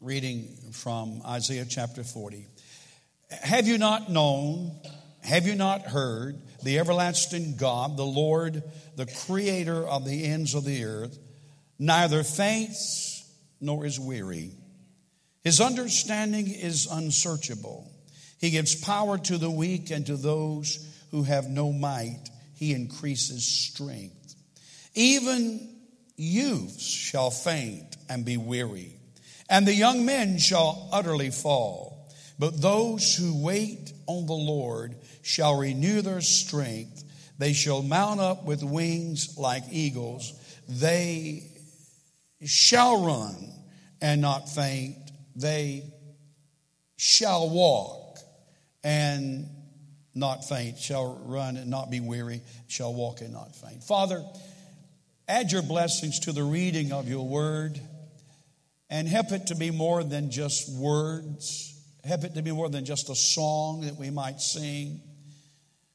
reading from Isaiah chapter 40. Have you not known, have you not heard, the everlasting God, the Lord, the creator of the ends of the earth, neither faints nor is weary. His understanding is unsearchable. He gives power to the weak and to those who have no might, he increases strength. Even youths shall faint and be weary and the young men shall utterly fall. But those who wait on the Lord shall renew their strength. They shall mount up with wings like eagles. They shall run and not faint. They shall walk and not faint, shall run and not be weary, shall walk and not faint. Father, add your blessings to the reading of your word. And help it to be more than just words. Help it to be more than just a song that we might sing.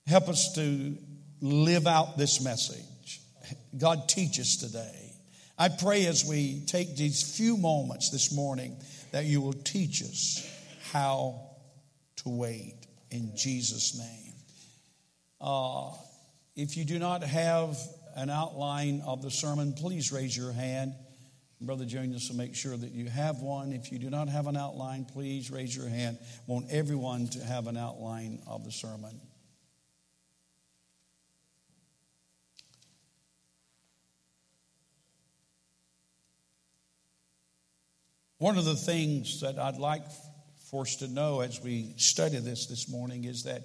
Help us to live out this message. God, teach us today. I pray as we take these few moments this morning that you will teach us how to wait in Jesus' name. Uh, if you do not have an outline of the sermon, please raise your hand. Brother Junius will make sure that you have one. If you do not have an outline, please raise your hand. Want everyone to have an outline of the sermon. One of the things that I'd like for us to know as we study this this morning is that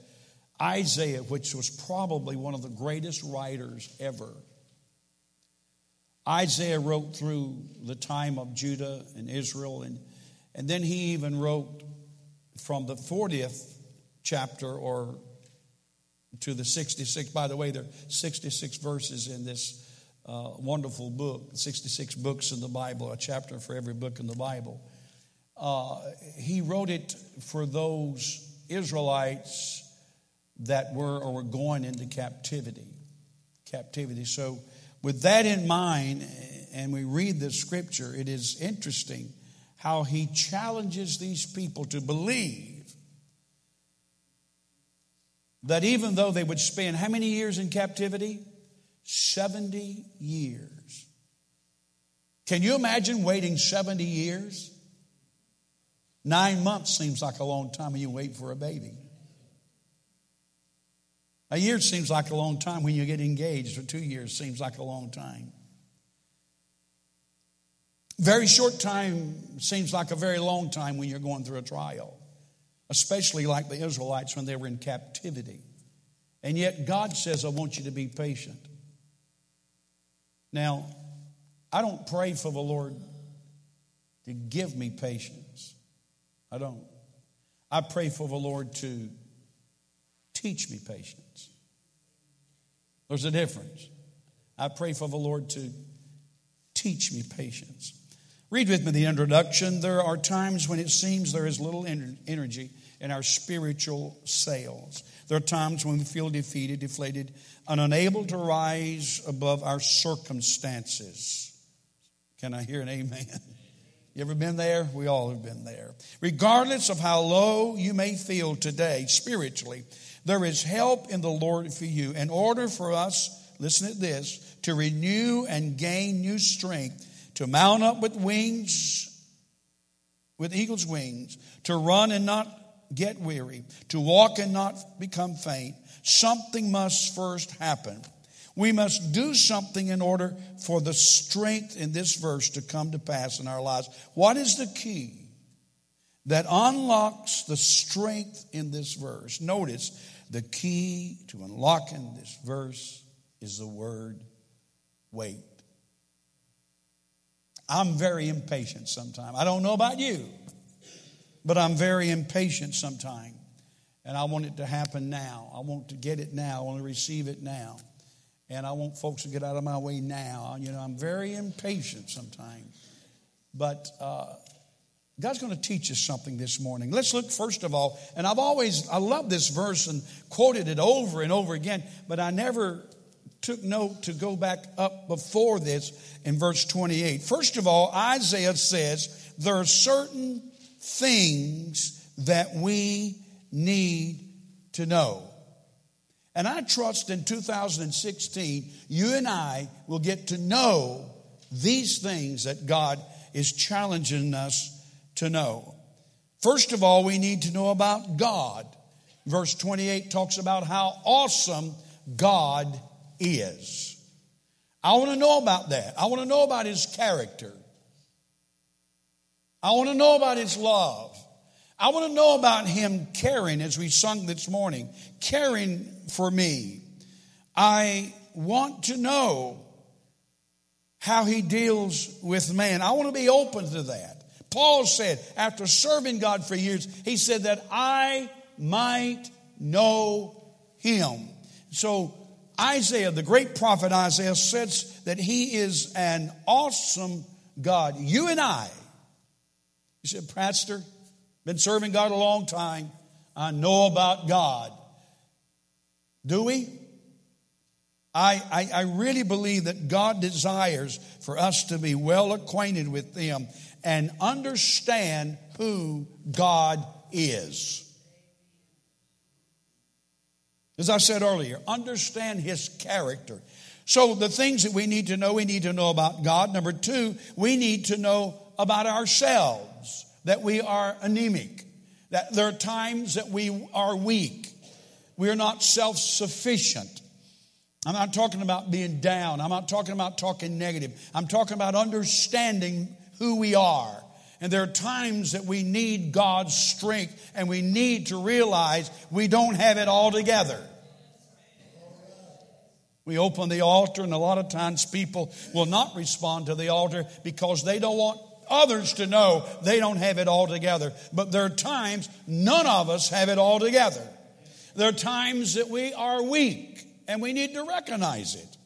Isaiah, which was probably one of the greatest writers ever, Isaiah wrote through the time of Judah and Israel, and, and then he even wrote from the 40th chapter or to the 66. By the way, there are 66 verses in this uh, wonderful book, 66 books in the Bible, a chapter for every book in the Bible. Uh, he wrote it for those Israelites that were or were going into captivity. Captivity. So with that in mind, and we read the scripture, it is interesting how he challenges these people to believe that even though they would spend how many years in captivity? 70 years. Can you imagine waiting 70 years? Nine months seems like a long time when you wait for a baby. A year seems like a long time when you get engaged, or two years seems like a long time. Very short time seems like a very long time when you're going through a trial, especially like the Israelites when they were in captivity. And yet God says, I want you to be patient. Now, I don't pray for the Lord to give me patience. I don't. I pray for the Lord to teach me patience. There's a difference. I pray for the Lord to teach me patience. Read with me the introduction. There are times when it seems there is little energy in our spiritual sails. There are times when we feel defeated, deflated, and unable to rise above our circumstances. Can I hear an amen? You ever been there? We all have been there. Regardless of how low you may feel today spiritually, there is help in the Lord for you. In order for us, listen to this, to renew and gain new strength, to mount up with wings, with eagle's wings, to run and not get weary, to walk and not become faint, something must first happen. We must do something in order for the strength in this verse to come to pass in our lives. What is the key that unlocks the strength in this verse? Notice the key to unlocking this verse is the word wait. I'm very impatient sometimes. I don't know about you, but I'm very impatient sometimes. And I want it to happen now. I want to get it now. I want to receive it now and I want folks to get out of my way now. You know, I'm very impatient sometimes. But uh, God's going to teach us something this morning. Let's look first of all, and I've always, I love this verse and quoted it over and over again, but I never took note to go back up before this in verse 28. First of all, Isaiah says there are certain things that we need to know. And I trust in 2016, you and I will get to know these things that God is challenging us to know. First of all, we need to know about God. Verse 28 talks about how awesome God is. I want to know about that. I want to know about His character. I want to know about His love. I want to know about Him caring, as we sung this morning, caring for me. I want to know how He deals with man. I want to be open to that. Paul said, after serving God for years, he said that I might know Him. So Isaiah, the great prophet Isaiah, says that he is an awesome God. You and I, he said, Pastor, been serving God a long time. I know about God. Do we? I, I, I, really believe that God desires for us to be well acquainted with Him and understand who God is. As I said earlier, understand his character. So, the things that we need to know, we need to know about God. Number two, we need to know about ourselves, that we are anemic, that there are times that we are weak. We are not self sufficient. I'm not talking about being down. I'm not talking about talking negative. I'm talking about understanding who we are. And there are times that we need God's strength and we need to realize we don't have it all together. We open the altar, and a lot of times people will not respond to the altar because they don't want others to know they don't have it all together. But there are times none of us have it all together. There are times that we are weak, and we need to recognize it.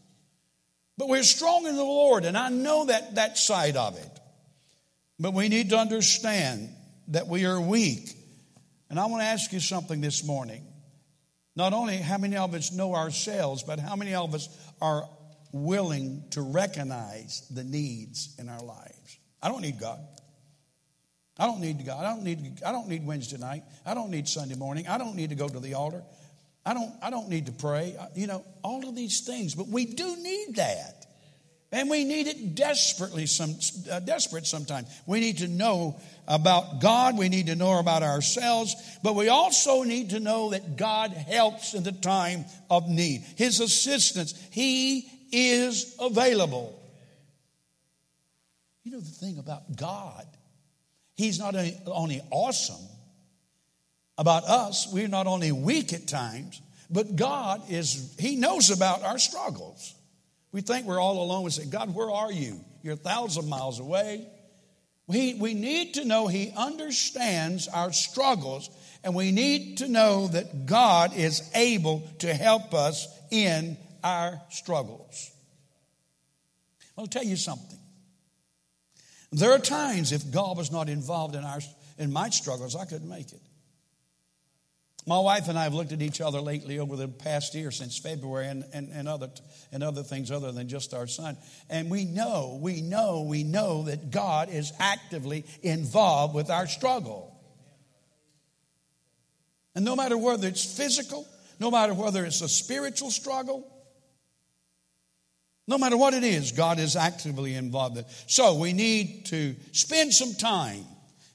But we're strong in the Lord, and I know that, that side of it. But we need to understand that we are weak. And I want to ask you something this morning. Not only how many of us know ourselves, but how many of us are willing to recognize the needs in our lives. I don't need God. I don't need God. I don't need, I don't need Wednesday night. I don't need Sunday morning. I don't need to go to the altar. I don't, I don't need to pray. You know, all of these things, but we do need that. And we need it desperately, some, uh, desperate sometimes. We need to know about God. We need to know about ourselves. But we also need to know that God helps in the time of need. His assistance, He is available. You know the thing about God, He's not only awesome about us, we're not only weak at times, but God is, He knows about our struggles. We think we're all alone. We say, God, where are you? You're a thousand miles away. We, we need to know He understands our struggles, and we need to know that God is able to help us in our struggles. I'll tell you something. There are times if God was not involved in, our, in my struggles, I couldn't make it. My wife and I have looked at each other lately over the past year since February and, and, and, other, and other things other than just our son. And we know, we know, we know that God is actively involved with our struggle. And no matter whether it's physical, no matter whether it's a spiritual struggle, no matter what it is, God is actively involved. In. So we need to spend some time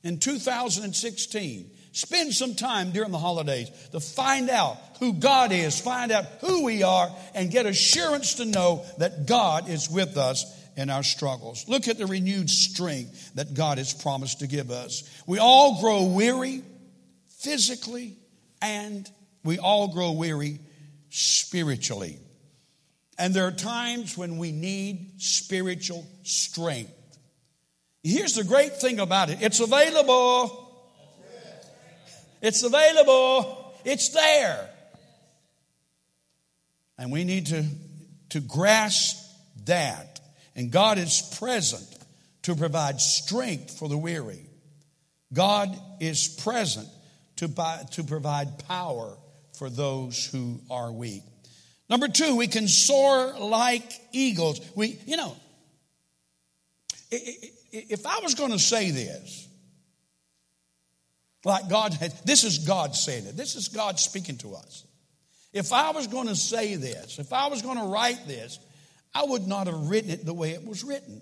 in 2016 Spend some time during the holidays to find out who God is, find out who we are, and get assurance to know that God is with us in our struggles. Look at the renewed strength that God has promised to give us. We all grow weary physically, and we all grow weary spiritually. And there are times when we need spiritual strength. Here's the great thing about it it's available. It's available. It's there. And we need to, to grasp that. And God is present to provide strength for the weary. God is present to, buy, to provide power for those who are weak. Number two, we can soar like eagles. We, you know, if I was going to say this, like God had, this is God saying it, this is God speaking to us. If I was going to say this, if I was going to write this, I would not have written it the way it was written.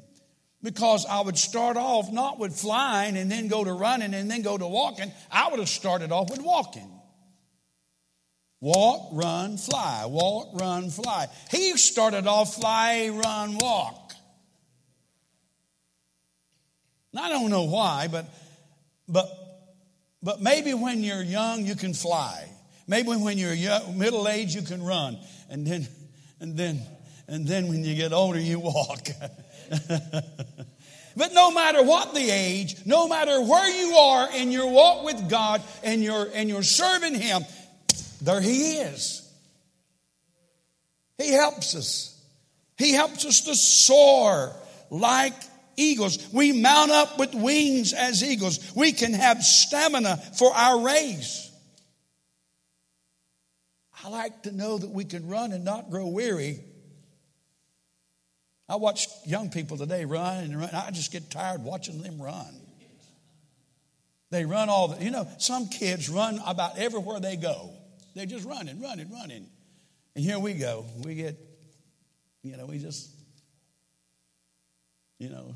Because I would start off not with flying and then go to running and then go to walking. I would have started off with walking. Walk, run, fly. Walk, run, fly. He started off fly, run, walk. I don't know why, but but but maybe when you're young you can fly. Maybe when you're middle age you can run, and then and then and then when you get older you walk. but no matter what the age, no matter where you are in your walk with God and you're and you're serving Him, there He is. He helps us. He helps us to soar like eagles. We mount up with wings as eagles. We can have stamina for our race. I like to know that we can run and not grow weary. I watch young people today run and run. I just get tired watching them run. They run all the, you know, some kids run about everywhere they go. They're just running, running, running. And here we go. We get, you know, we just, you know.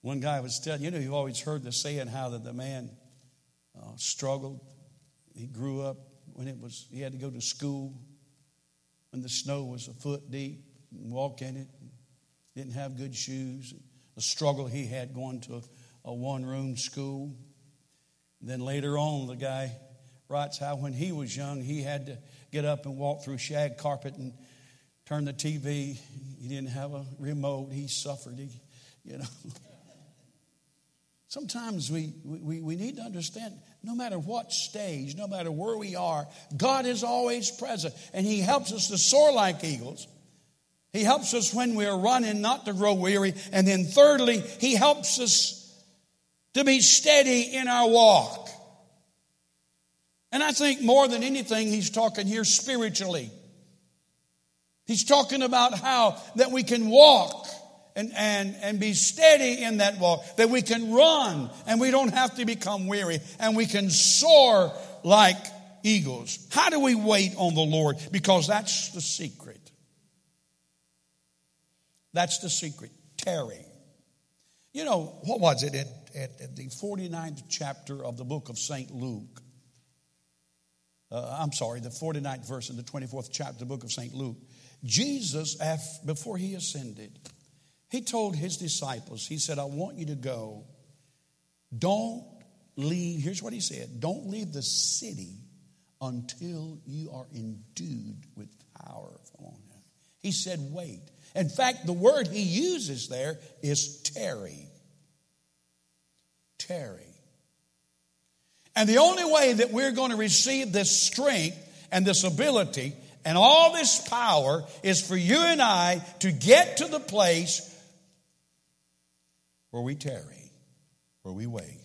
One guy was telling, you know, you've always heard the saying how that the man uh, struggled. He grew up when it was, he had to go to school when the snow was a foot deep and walk in it. Didn't have good shoes. The struggle he had going to a, a one room school. Then later on, the guy writes how when he was young, he had to get up and walk through shag carpet and turn the TV. He didn't have a remote. He suffered. He, you know. Sometimes we, we, we need to understand no matter what stage, no matter where we are, God is always present. And He helps us to soar like eagles. He helps us when we're running not to grow weary. And then thirdly, He helps us to be steady in our walk. And I think more than anything, he's talking here spiritually. He's talking about how that we can walk and, and, and be steady in that walk, that we can run and we don't have to become weary and we can soar like eagles. How do we wait on the Lord? Because that's the secret. That's the secret. Tarry. You know, what was it? at, at the 49th chapter of the book of St. Luke. Uh, I'm sorry, the 49th verse in the 24th chapter of the book of St. Luke. Jesus, before he ascended, he told his disciples, he said, I want you to go. Don't leave, here's what he said don't leave the city until you are endued with power on. He said, wait. In fact, the word he uses there is tarry tarry. And the only way that we're going to receive this strength and this ability and all this power is for you and I to get to the place where we tarry, where we wait.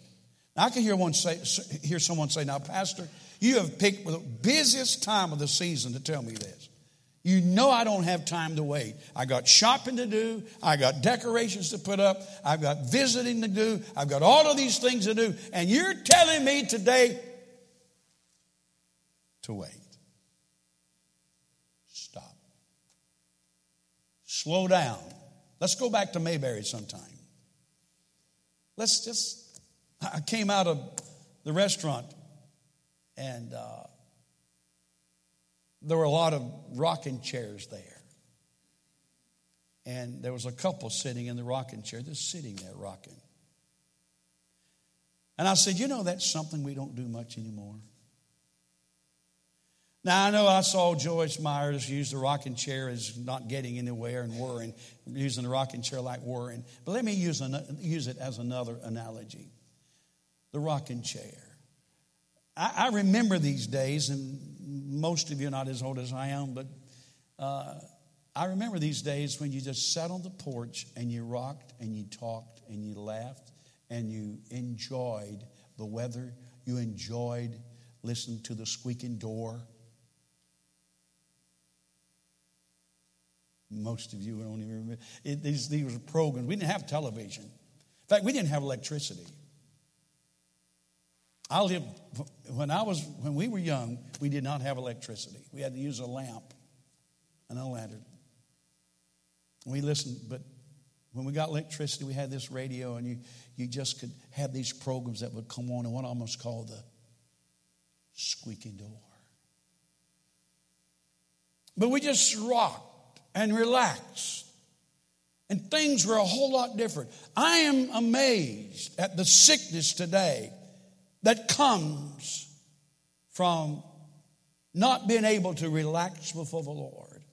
Now, I can hear, one say, hear someone say, Now, Pastor, you have picked the busiest time of the season to tell me this. You know I don't have time to wait. I got shopping to do. I got decorations to put up. I've got visiting to do. I've got all of these things to do. And you're telling me today to wait. Stop. Slow down. Let's go back to Mayberry sometime. Let's just, I came out of the restaurant and uh, there were a lot of rocking chairs there. And there was a couple sitting in the rocking chair, just sitting there rocking. And I said, You know, that's something we don't do much anymore. Now, I know I saw Joyce Myers use the rocking chair as not getting anywhere and worrying, using the rocking chair like worrying. But let me use, an, use it as another analogy the rocking chair. I, I remember these days, and most of you are not as old as I am, but uh, I remember these days when you just sat on the porch and you rocked and you talked and you laughed and you enjoyed the weather. You enjoyed listening to the squeaking door. Most of you don't even remember. It, these, these were programs. We didn't have television. In fact, we didn't have electricity. I lived when I was when we were young. We did not have electricity. We had to use a lamp and a lantern. We listened, but when we got electricity, we had this radio, and you you just could have these programs that would come on, and one almost called the squeaky door. But we just rocked and relaxed. And things were a whole lot different. I am amazed at the sickness today that comes from not being able to relax before the Lord.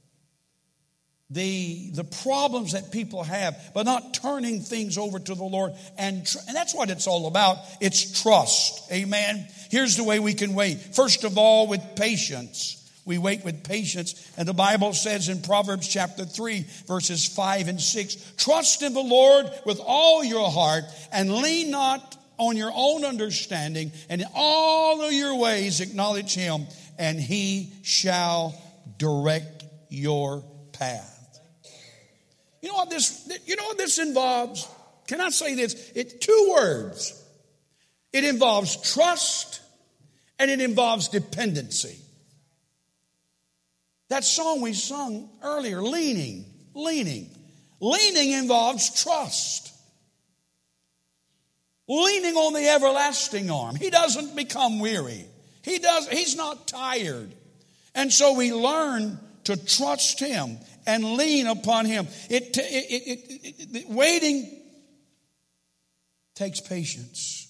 The, the problems that people have, but not turning things over to the Lord. And, tr- and that's what it's all about. It's trust. Amen. Here's the way we can wait. First of all, with patience. We wait with patience. And the Bible says in Proverbs chapter 3, verses 5 and 6 Trust in the Lord with all your heart and lean not on your own understanding, and in all of your ways acknowledge him, and he shall direct your path. You know what this you know what this involves? Can I say this? It two words. It involves trust and it involves dependency. That song we sung earlier, leaning, leaning. Leaning involves trust. Leaning on the everlasting arm. He doesn't become weary. He does, he's not tired. And so we learn to trust him and lean upon him. It, it, it, waiting takes patience.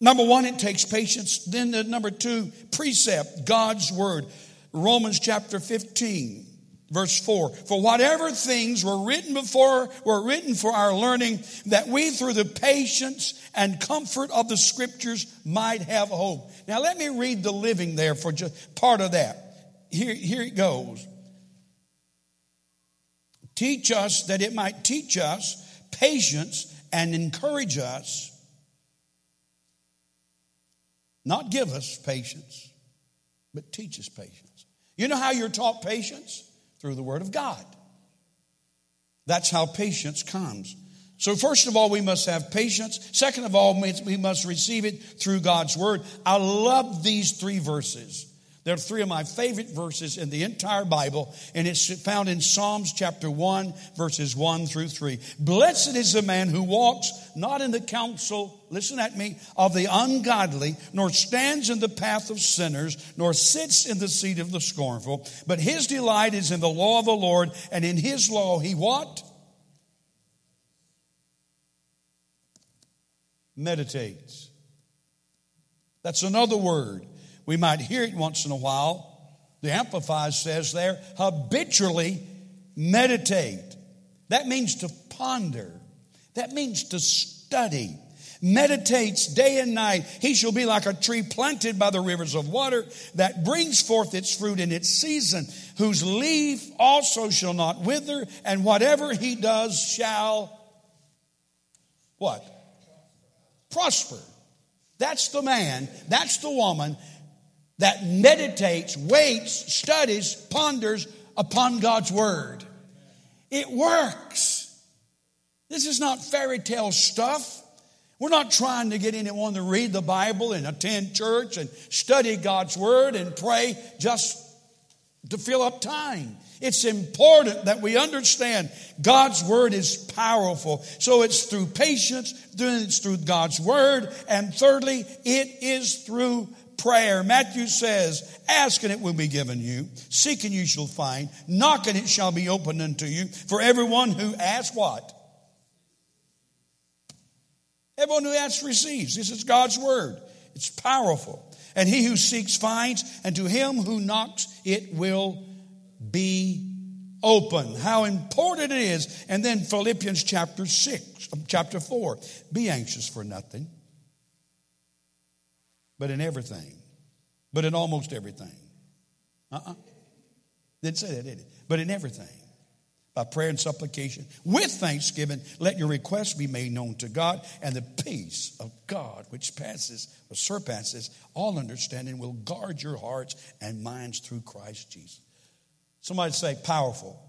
Number one, it takes patience. Then the number two, precept, God's word. Romans chapter 15, verse 4. For whatever things were written before were written for our learning, that we through the patience and comfort of the scriptures might have hope. Now let me read the living there for just part of that. Here, here it goes. Teach us that it might teach us patience and encourage us. Not give us patience, but teach us patience. You know how you're taught patience? Through the Word of God. That's how patience comes. So, first of all, we must have patience. Second of all, we must receive it through God's Word. I love these three verses. They're three of my favorite verses in the entire Bible, and it's found in Psalms chapter 1, verses 1 through 3. Blessed is the man who walks not in the counsel, listen at me, of the ungodly, nor stands in the path of sinners, nor sits in the seat of the scornful, but his delight is in the law of the Lord, and in his law he what? Meditates. That's another word we might hear it once in a while. The Amplified says there, habitually meditate. That means to ponder. That means to study. Meditates day and night. He shall be like a tree planted by the rivers of water that brings forth its fruit in its season, whose leaf also shall not wither, and whatever he does shall what? Prosper. That's the man, that's the woman that meditates, waits, studies, ponders upon God's Word. It works. This is not fairy tale stuff. We're not trying to get anyone to read the Bible and attend church and study God's Word and pray just to fill up time. It's important that we understand God's Word is powerful. So it's through patience, then it's through God's Word, and thirdly, it is through prayer. Matthew says, Ask and it will be given you. Seek and you shall find. Knock and it shall be opened unto you. For everyone who asks what? Everyone who asks receives. This is God's word. It's powerful. And he who seeks finds, and to him who knocks it will be open. How important it is. And then Philippians chapter 6, chapter 4. Be anxious for nothing but in everything. But in almost everything. Uh uh-uh. uh. Didn't say that, did it? But in everything. By prayer and supplication, with thanksgiving, let your requests be made known to God, and the peace of God, which passes or surpasses all understanding, will guard your hearts and minds through Christ Jesus. Somebody say powerful.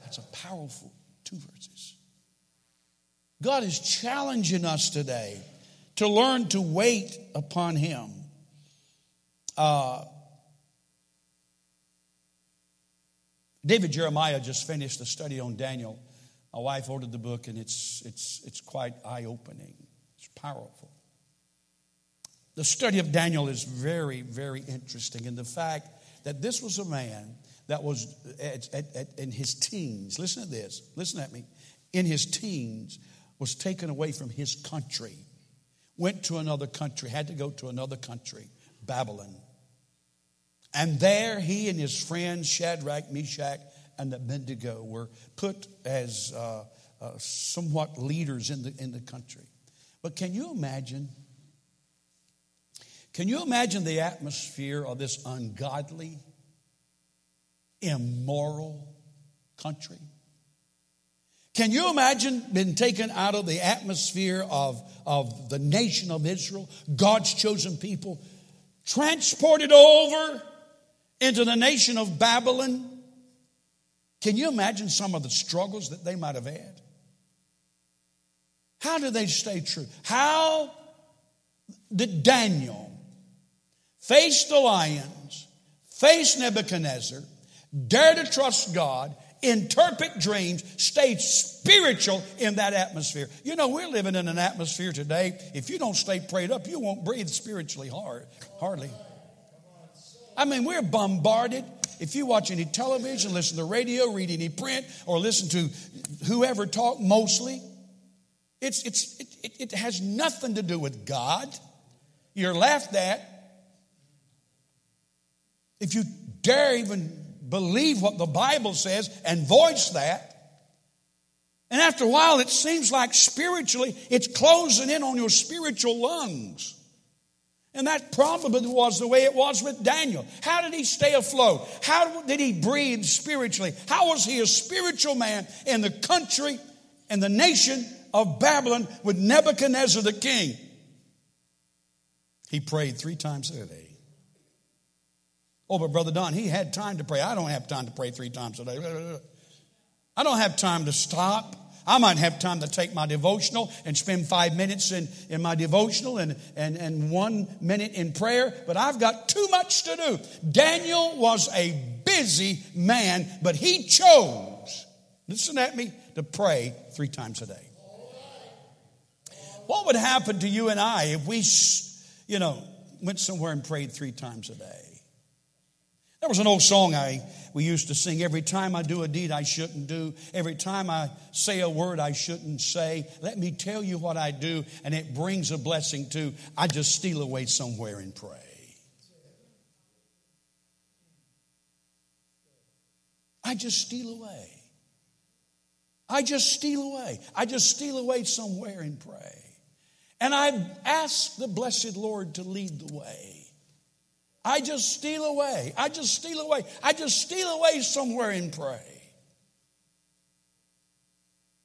That's a powerful two verses. God is challenging us today to learn to wait upon Him. Uh, David Jeremiah just finished a study on Daniel. My wife ordered the book, and it's, it's, it's quite eye opening. It's powerful. The study of Daniel is very, very interesting in the fact that this was a man that was at, at, at, in his teens. Listen to this. Listen at me. In his teens, was taken away from his country, went to another country, had to go to another country, Babylon. And there he and his friends, Shadrach, Meshach, and Abednego, were put as uh, uh, somewhat leaders in the, in the country. But can you imagine? Can you imagine the atmosphere of this ungodly, immoral country? Can you imagine being taken out of the atmosphere of, of the nation of Israel, God's chosen people, transported over into the nation of Babylon? Can you imagine some of the struggles that they might have had? How did they stay true? How did Daniel face the lions, face Nebuchadnezzar, dare to trust God, interpret dreams, stay spiritual in that atmosphere. You know, we're living in an atmosphere today. If you don't stay prayed up, you won't breathe spiritually hard, hardly. I mean, we're bombarded. If you watch any television, listen to radio, read any print, or listen to whoever talk, mostly, it's, it's, it, it has nothing to do with God. You're laughed at. If you dare even believe what the Bible says and voice that. And after a while, it seems like spiritually, it's closing in on your spiritual lungs. And that probably was the way it was with Daniel. How did he stay afloat? How did he breathe spiritually? How was he a spiritual man in the country and the nation of Babylon with Nebuchadnezzar the king? He prayed three times a day. Oh, but Brother Don, he had time to pray. I don't have time to pray three times a day. I don't have time to stop. I might have time to take my devotional and spend five minutes in, in my devotional and, and, and one minute in prayer, but I've got too much to do. Daniel was a busy man, but he chose, listen at me, to pray three times a day. What would happen to you and I if we, you know, went somewhere and prayed three times a day? There was an old song I we used to sing every time I do a deed I shouldn't do, every time I say a word I shouldn't say, let me tell you what I do, and it brings a blessing too. I just steal away somewhere and pray. I just steal away. I just steal away. I just steal away somewhere and pray. And I ask the blessed Lord to lead the way. I just steal away. I just steal away. I just steal away somewhere and pray.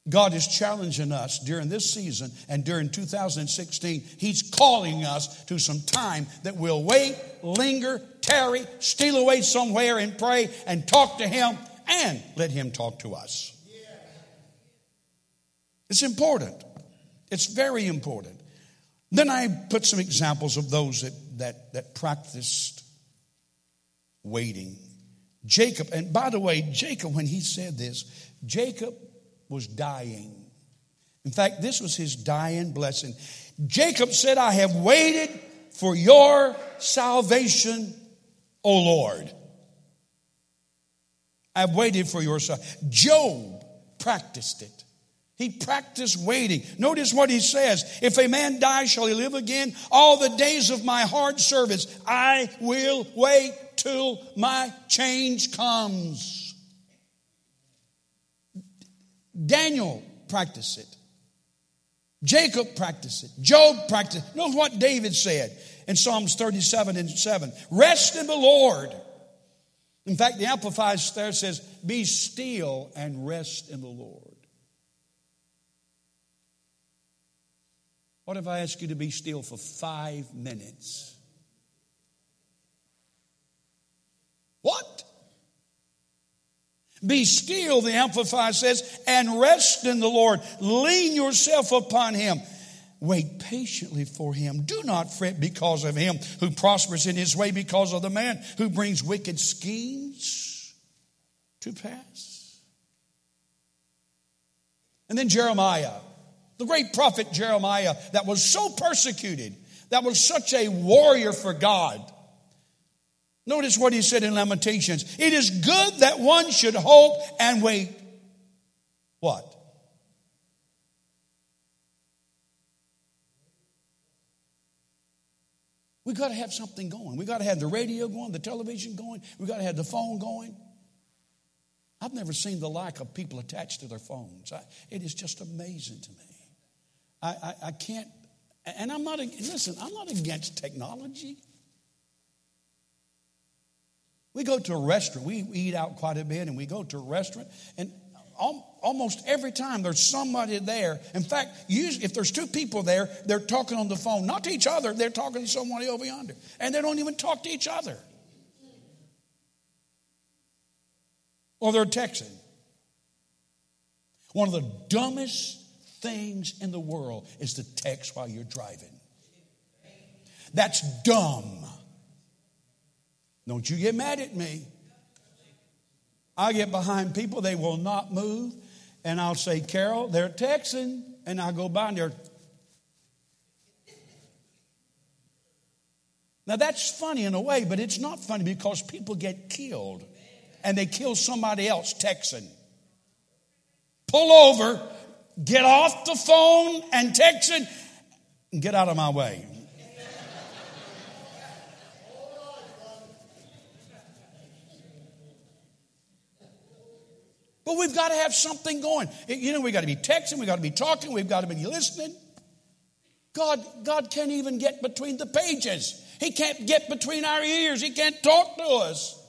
God is challenging us during this season and during 2016. He's calling us to some time that we'll wait, linger, tarry, steal away somewhere and pray and talk to Him and let Him talk to us. It's important. It's very important. Then I put some examples of those that, that, that practiced waiting. Jacob, and by the way, Jacob, when he said this, Jacob was dying. In fact, this was his dying blessing. Jacob said, I have waited for your salvation, O Lord. I've waited for your salvation. Job practiced it. He practiced waiting. Notice what he says. If a man die, shall he live again? All the days of my hard service, I will wait till my change comes. Daniel practiced it. Jacob practiced it. Job practiced it. Notice what David said in Psalms 37 and 7. Rest in the Lord. In fact, the Amplified there says, Be still and rest in the Lord. What if I ask you to be still for five minutes? What? Be still, the Amplifier says, and rest in the Lord. Lean yourself upon Him. Wait patiently for Him. Do not fret because of Him who prospers in His way, because of the man who brings wicked schemes to pass. And then Jeremiah, the great prophet Jeremiah, that was so persecuted, that was such a warrior for God. Notice what he said in Lamentations. It is good that one should hope and wait. What? We got to have something going. We got to have the radio going, the television going. We got to have the phone going. I've never seen the like of people attached to their phones. I, it is just amazing to me. I, I, I can't, and I'm not, listen, I'm not against technology. We go to a restaurant, we eat out quite a bit, and we go to a restaurant, and almost every time there's somebody there. In fact, usually if there's two people there, they're talking on the phone, not to each other, they're talking to somebody over yonder. And they don't even talk to each other. Or they're texting. One of the dumbest things in the world is to text while you're driving. That's dumb. Don't you get mad at me. I get behind people, they will not move, and I'll say, Carol, they're texting, and I'll go by and they're. Now that's funny in a way, but it's not funny because people get killed and they kill somebody else texting. Pull over, get off the phone and texting, and get out of my way. But we've got to have something going. You know, we've got to be texting, we've got to be talking, we've got to be listening. God, God can't even get between the pages. He can't get between our ears. He can't talk to us.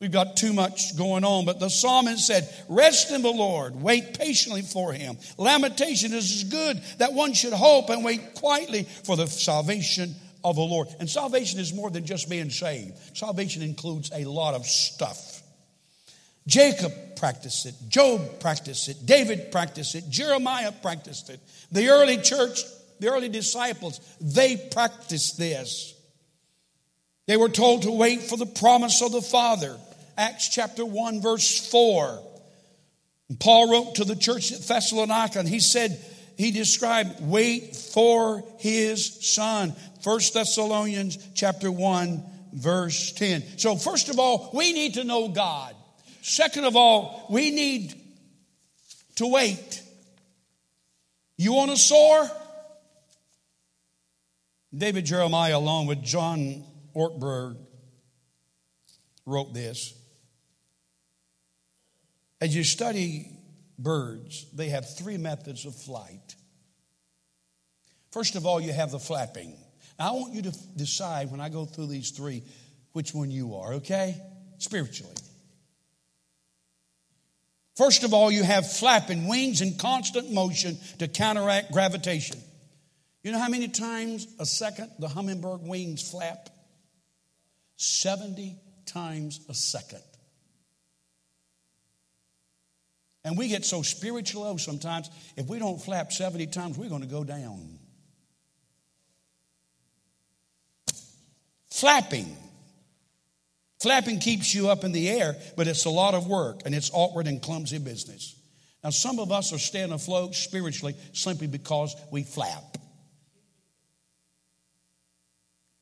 We've got too much going on. But the psalmist said, Rest in the Lord, wait patiently for him. Lamentation is good that one should hope and wait quietly for the salvation of the Lord. And salvation is more than just being saved, salvation includes a lot of stuff. Jacob practiced it, Job practiced it, David practiced it, Jeremiah practiced it. The early church, the early disciples, they practiced this. They were told to wait for the promise of the Father. Acts chapter 1, verse 4. Paul wrote to the church at Thessalonica and he said, he described, wait for his son. 1 Thessalonians chapter 1, verse 10. So, first of all, we need to know God. Second of all, we need to wait. You want to soar? David Jeremiah, along with John Ortberg, wrote this. As you study birds, they have three methods of flight. First of all, you have the flapping. Now, I want you to decide when I go through these three which one you are, okay? Spiritually. First of all, you have flapping wings in constant motion to counteract gravitation. You know how many times a second the hummingbird wings flap? 70 times a second. And we get so spiritual low sometimes, if we don't flap 70 times, we're going to go down. Flapping Flapping keeps you up in the air, but it's a lot of work and it's awkward and clumsy business. Now, some of us are staying afloat spiritually simply because we flap.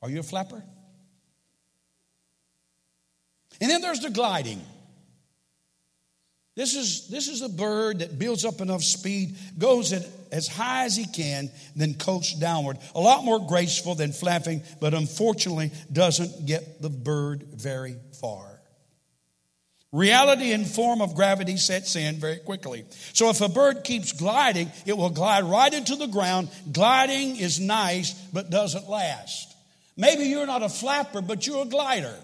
Are you a flapper? And then there's the gliding. This is, this is a bird that builds up enough speed, goes at, as high as he can, then coasts downward. A lot more graceful than flapping, but unfortunately doesn't get the bird very far. Reality in form of gravity sets in very quickly. So if a bird keeps gliding, it will glide right into the ground. Gliding is nice, but doesn't last. Maybe you're not a flapper, but you're a glider.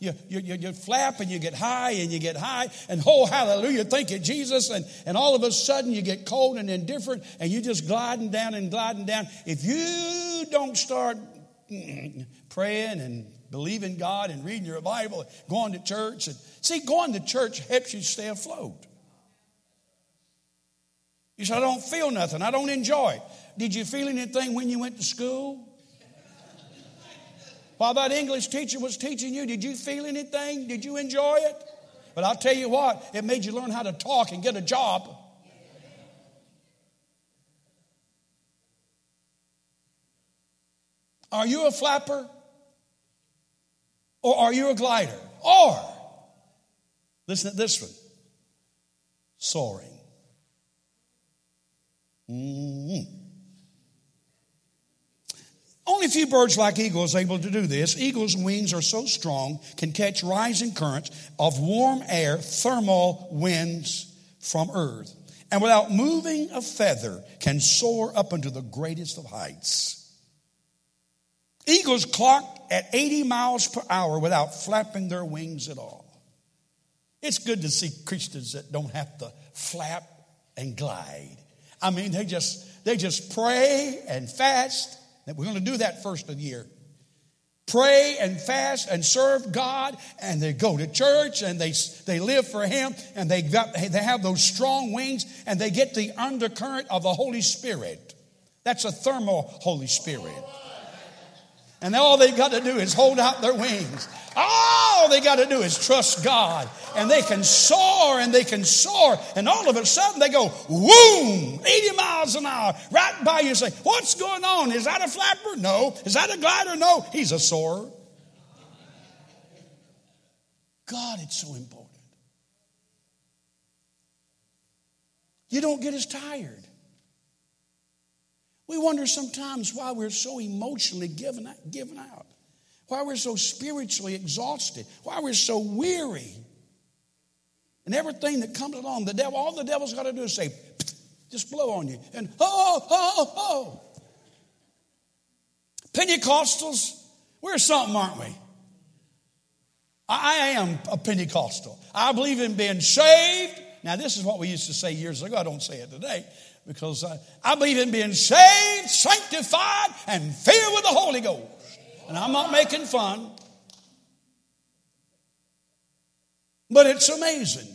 You, you, you, you, flap and you get high and you get high and oh hallelujah thank you jesus and, and all of a sudden you get cold and indifferent and you just gliding down and gliding down if you don't start mm, praying and believing God and reading your Bible, going to church. And see, going to church helps you stay afloat. You said, I don't feel nothing. I don't enjoy it. Did you feel anything when you went to school? While that English teacher was teaching you, did you feel anything? Did you enjoy it? But I'll tell you what, it made you learn how to talk and get a job. Are you a flapper? Or are you a glider? Or, listen to this one soaring. Mm-hmm. Only a few birds like eagles able to do this. Eagles' wings are so strong, can catch rising currents of warm air, thermal winds from earth, and without moving a feather, can soar up into the greatest of heights. Eagles clock at 80 miles per hour without flapping their wings at all. It's good to see Christians that don't have to flap and glide. I mean, they just they just pray and fast. And we're going to do that first of the year. Pray and fast and serve God, and they go to church and they, they live for Him, and they, got, they have those strong wings, and they get the undercurrent of the Holy Spirit. That's a thermal Holy Spirit. And all they've got to do is hold out their wings. All they got to do is trust God. And they can soar and they can soar. And all of a sudden they go, whoom, 80 miles an hour, right by you. Say, what's going on? Is that a flapper? No. Is that a glider? No. He's a soarer. God, it's so important. You don't get as tired. We wonder sometimes why we're so emotionally given out, given out, why we're so spiritually exhausted, why we're so weary. And everything that comes along, the devil, all the devil's got to do is say, just blow on you. And oh, oh, oh. oh. Pentecostals, we're something, aren't we? I am a Pentecostal. I believe in being saved. Now, this is what we used to say years ago. I don't say it today because I, I believe in being saved, sanctified, and filled with the Holy Ghost. And I'm not making fun, but it's amazing.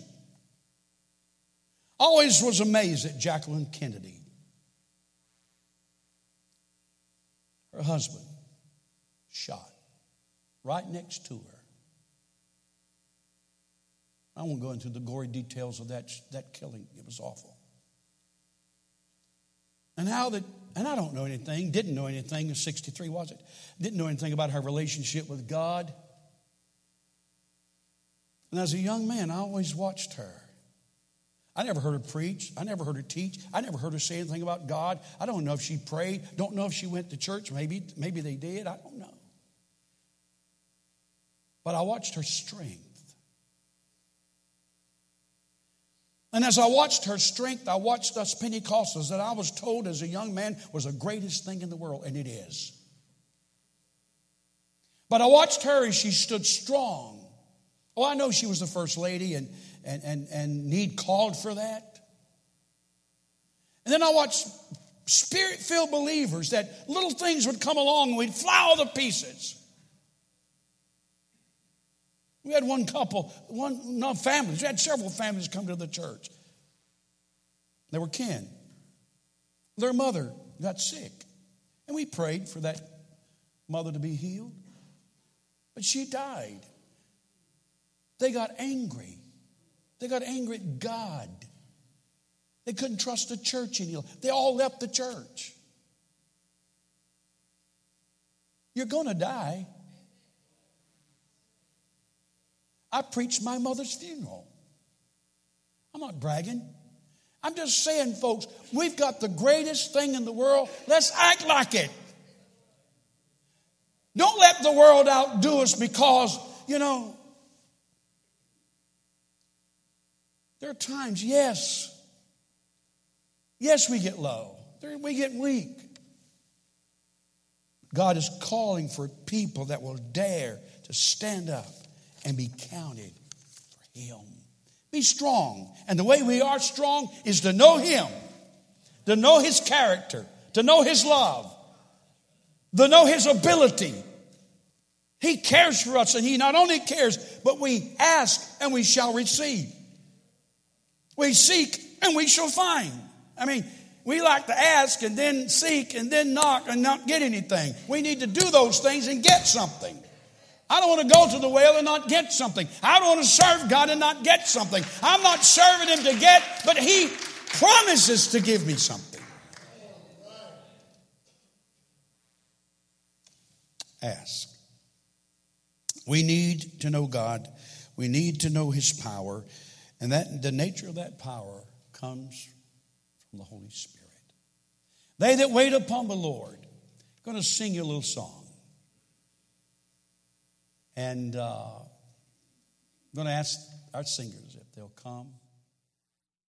Always was amazed at Jacqueline Kennedy. Her husband shot right next to her. I won't go into the gory details of that, that killing. It was awful. And how that, and I don't know anything, didn't know anything, in 63 was it? Didn't know anything about her relationship with God. And as a young man, I always watched her. I never heard her preach. I never heard her teach. I never heard her say anything about God. I don't know if she prayed. Don't know if she went to church. Maybe, maybe they did. I don't know. But I watched her strength. And as I watched her strength, I watched us Pentecostals that I was told as a young man was the greatest thing in the world, and it is. But I watched her as she stood strong. Oh, I know she was the first lady and, and, and, and need called for that. And then I watched spirit filled believers that little things would come along and we'd fly all the pieces. We had one couple, one no families. We had several families come to the church. They were kin. Their mother got sick, and we prayed for that mother to be healed, but she died. They got angry. They got angry at God. They couldn't trust the church anymore. They all left the church. You're going to die. I preached my mother's funeral. I'm not bragging. I'm just saying, folks, we've got the greatest thing in the world. Let's act like it. Don't let the world outdo us because, you know, there are times, yes, yes, we get low, we get weak. God is calling for people that will dare to stand up and be counted for Him. Be strong. And the way we are strong is to know Him, to know His character, to know His love, to know His ability, He cares for us, and He not only cares, but we ask and we shall receive. We seek and we shall find. I mean, we like to ask and then seek and then knock and not get anything. We need to do those things and get something. I don't want to go to the well and not get something. I don't want to serve God and not get something. I'm not serving Him to get, but He promises to give me something. Ask. We need to know God. We need to know His power. And that the nature of that power comes from the Holy Spirit. They that wait upon the Lord. I'm going to sing you a little song. And uh, I'm going to ask our singers if they'll come.